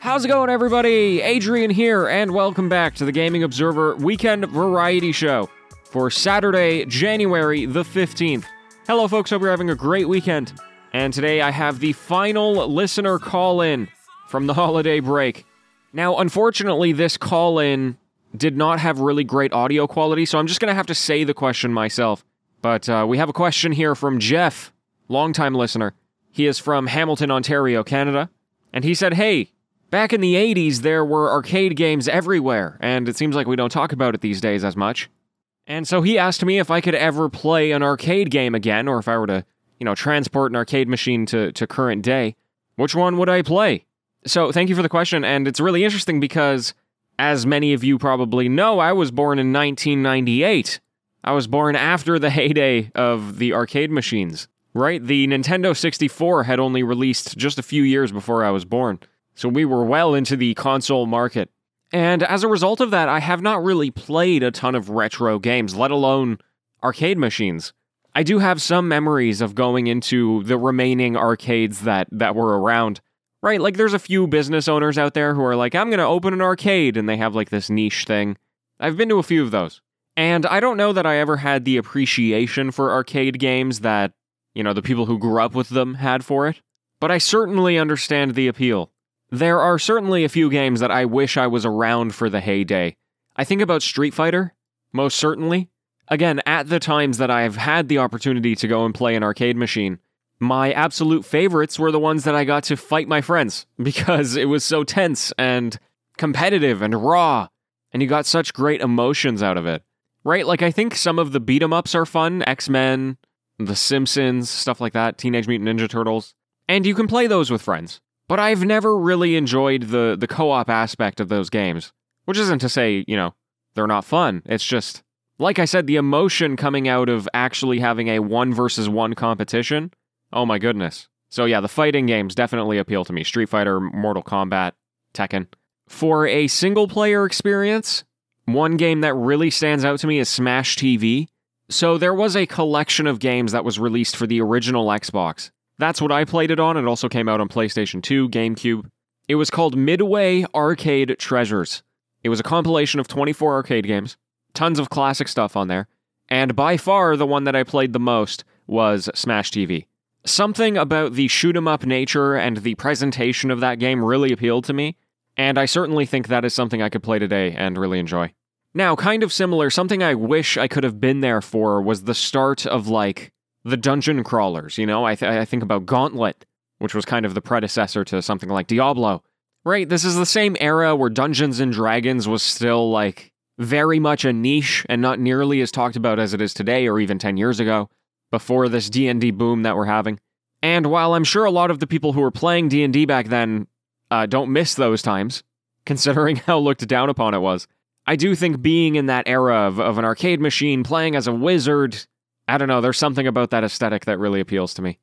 How's it going, everybody? Adrian here, and welcome back to the Gaming Observer Weekend Variety Show for Saturday, January the 15th. Hello, folks. Hope you're having a great weekend. And today I have the final listener call in from the holiday break. Now, unfortunately, this call in did not have really great audio quality, so I'm just going to have to say the question myself. But uh, we have a question here from Geoff, longtime listener. He is from Hamilton, Ontario, Canada. And he said, Hey, back in the 80s, there were arcade games everywhere, and it seems like we don't talk about it these days as much. And so he asked me if I could ever play an arcade game again, or if I were to, you know, transport an arcade machine to, to current day, which one would I play? So thank you for the question, and it's really interesting because, as many of you probably know, I was born in 1998. I was born after the heyday of the arcade machines. Right? The Nintendo 64 had only released just a few years before I was born, so we were well into the console market. And as a result of that, I have not really played a ton of retro games, let alone arcade machines. I do have some memories of going into the remaining arcades that, that were around. Right, like there's a few business owners out there who are like, I'm gonna open an arcade, and they have like this niche thing. I've been to a few of those. And I don't know that I ever had the appreciation for arcade games that you know, the people who grew up with them had for it, but I certainly understand the appeal. There are certainly a few games that I wish I was around for the heyday. I think about Street Fighter, most certainly. Again, at the times that I've had the opportunity to go and play an arcade machine, my absolute favorites were the ones that I got to fight my friends because it was so tense and competitive and raw, and you got such great emotions out of it. Right? Like, I think some of the beat 'em ups are fun X Men, the Simpsons, stuff like that, Teenage Mutant Ninja Turtles. And you can play those with friends. But I've never really enjoyed the, the co op aspect of those games. Which isn't to say, you know, they're not fun. It's just, like I said, the emotion coming out of actually having a one versus one competition. Oh my goodness. So yeah, the fighting games definitely appeal to me Street Fighter, Mortal Kombat, Tekken. For a single player experience, one game that really stands out to me is Smash TV. So there was a collection of games that was released for the original Xbox. That's what I played it on. It also came out on PlayStation 2, GameCube. It was called Midway Arcade Treasures. It was a compilation of 24 arcade games, tons of classic stuff on there, and by far the one that I played the most was Smash TV. Something about the shoot 'em up nature and the presentation of that game really appealed to me, and I certainly think that is something I could play today and really enjoy. Now, kind of similar, something I wish I could have been there for was the start of like the dungeon crawlers. You know, I, th- I think about Gauntlet, which was kind of the predecessor to something like Diablo. Right? This is the same era where Dungeons and Dragons was still like very much a niche and not nearly as talked about as it is today or even 10 years ago before this D&D boom that we're having. And while I'm sure a lot of the people who were playing D&D back then uh, don't miss those times, considering how looked down upon it was, I do think being in that era of, of an arcade machine, playing as a wizard, I don't know, there's something about that aesthetic that really appeals to me.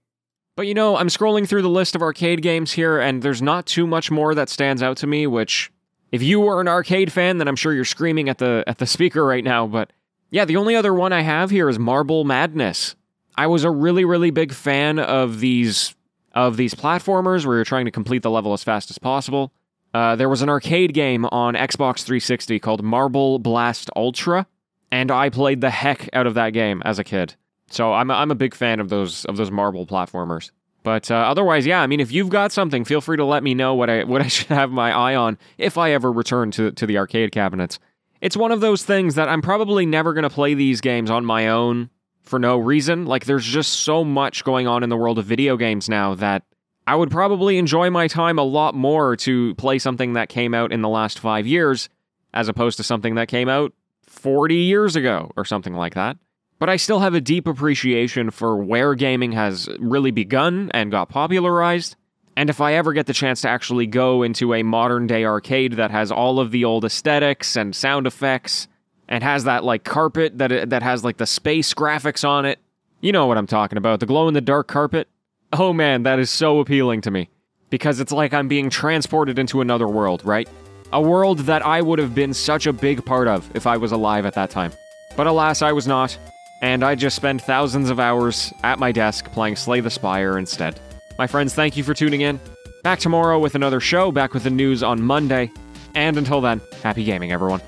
But you know, I'm scrolling through the list of arcade games here, and there's not too much more that stands out to me, which, if you were an arcade fan, then I'm sure you're screaming at the at the speaker right now, but yeah, the only other one I have here is Marble Madness. I was a really, really big fan of these of these platformers where you're trying to complete the level as fast as possible. Uh, there was an arcade game on Xbox 360 called Marble Blast Ultra, and I played the heck out of that game as a kid. So I'm a, I'm a big fan of those of those marble platformers. But uh, otherwise, yeah, I mean, if you've got something, feel free to let me know what I what I should have my eye on if I ever return to to the arcade cabinets. It's one of those things that I'm probably never going to play these games on my own for no reason. Like, there's just so much going on in the world of video games now that I would probably enjoy my time a lot more to play something that came out in the last five years as opposed to something that came out 40 years ago or something like that. But I still have a deep appreciation for where gaming has really begun and got popularized. And if I ever get the chance to actually go into a modern day arcade that has all of the old aesthetics and sound effects and has that like carpet that that has like the space graphics on it, you know what I'm talking about, the glow in the dark carpet. Oh man, that is so appealing to me. Because it's like I'm being transported into another world, right? A world that I would have been such a big part of if I was alive at that time. But alas, I was not, and I just spent thousands of hours at my desk playing Slay the Spire instead. My friends, thank you for tuning in. Back tomorrow with another show, back with the news on Monday. And until then, happy gaming, everyone.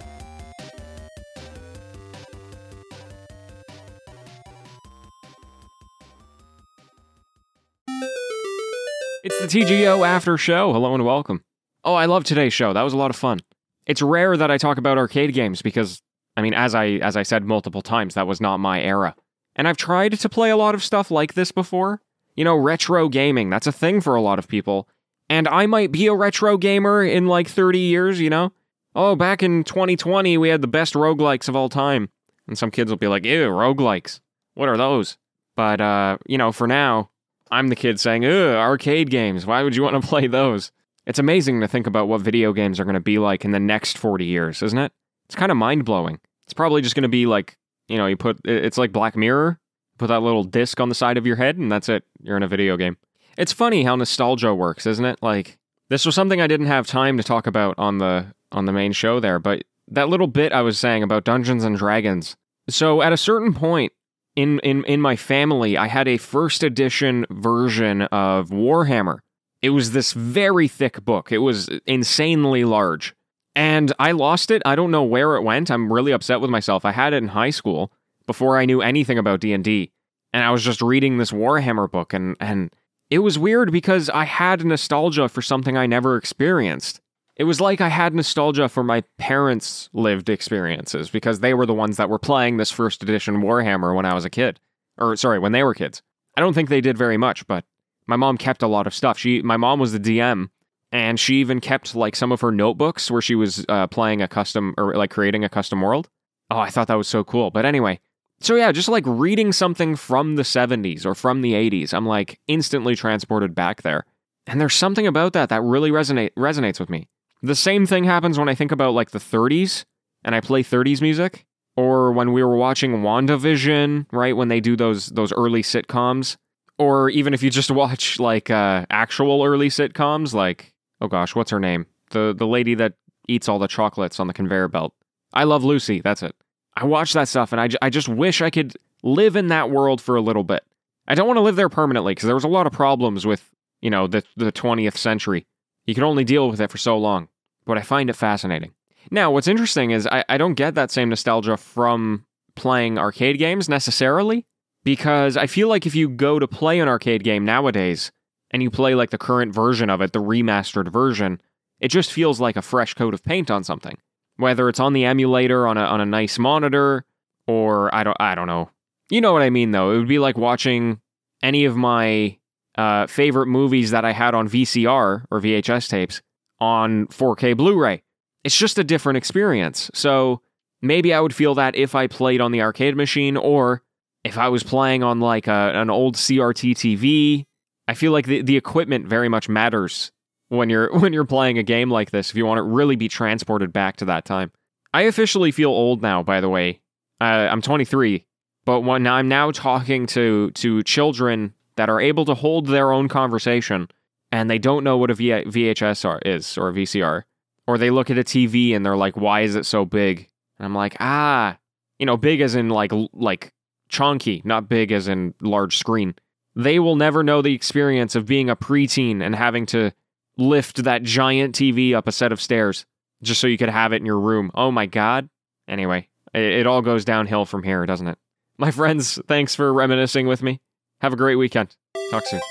It's the TGO After Show. Hello and welcome. Oh, I love today's show. That was a lot of fun. It's rare that I talk about arcade games because, I mean, as I as I said multiple times, that was not my era. And I've tried to play a lot of stuff like this before. You know, retro gaming, that's a thing for a lot of people. And I might be a retro gamer in like 30 years, you know? Oh, back in 2020, we had the best roguelikes of all time. And some kids will be like, ew, roguelikes. What are those? But, uh, you know, for now, I'm the kid saying, ugh, arcade games. Why would you want to play those? It's amazing to think about what video games are going to be like in the next 40 years, isn't it? It's kind of mind blowing. It's probably just going to be like, you know, you put, it's like Black Mirror, put that little disc on the side of your head, and that's it. You're in a video game. It's funny how nostalgia works, isn't it? Like, this was something I didn't have time to talk about on the on the main show there, but that little bit I was saying about Dungeons and Dragons. So at a certain point, in in in my family, I had a first edition version of Warhammer. It was this very thick book. It was insanely large. And I lost it. I don't know where it went. I'm really upset with myself. I had it in high school before I knew anything about D&D. And I was just reading this Warhammer book and and it was weird because I had nostalgia for something I never experienced. It was like I had nostalgia for my parents' lived experiences because they were the ones that were playing this first edition Warhammer when I was a kid. Or sorry, when they were kids. I don't think they did very much, but my mom kept a lot of stuff. She my mom was the DM and she even kept like some of her notebooks where she was uh, playing a custom or like creating a custom world. Oh, I thought that was so cool. But anyway, so yeah, just like reading something from the 70s or from the 80s, I'm like instantly transported back there. And there's something about that that really resonate resonates with me. The same thing happens when I think about like the 30s and I play 30s music, or when we were watching WandaVision, right? When they do those those early sitcoms, or even if you just watch like uh, actual early sitcoms, like oh gosh, what's her name? The the lady that eats all the chocolates on the conveyor belt. I love Lucy. That's it. I watch that stuff and I, j- I just wish I could live in that world for a little bit. I don't want to live there permanently because there was a lot of problems with you know the the 20th century you can only deal with it for so long, but I find it fascinating. Now, what's interesting is I, I don't get that same nostalgia from playing arcade games necessarily, because I feel like if you go to play an arcade game nowadays and you play like the current version of it, the remastered version, it just feels like a fresh coat of paint on something. Whether it's on the emulator on a on a nice monitor or I don't I don't know. You know what I mean though. It would be like watching any of my uh, favorite movies that I had on VCR or VHS tapes on 4K Blu ray. It's just a different experience. So maybe I would feel that if I played on the arcade machine or if I was playing on like a, an old CRT TV. I feel like the, the equipment very much matters when you're when you're playing a game like this if you want to really be transported back to that time. I officially feel old now, by the way. Uh, I'm 23, but when I'm now talking to to children that are able to hold their own conversation and they don't know what a v- VHS is or a VCR. Or they look at a TV and they're like, why is it so big? And I'm like, ah, you know, big as in like like chunky, not big as in large screen. They will never know the experience of being a preteen and having to lift that giant TV up a set of stairs just so you could have it in your room. Oh my God. Anyway, it, it all goes downhill from here, doesn't it? My friends, thanks for reminiscing with me. Have a great weekend. Talk soon.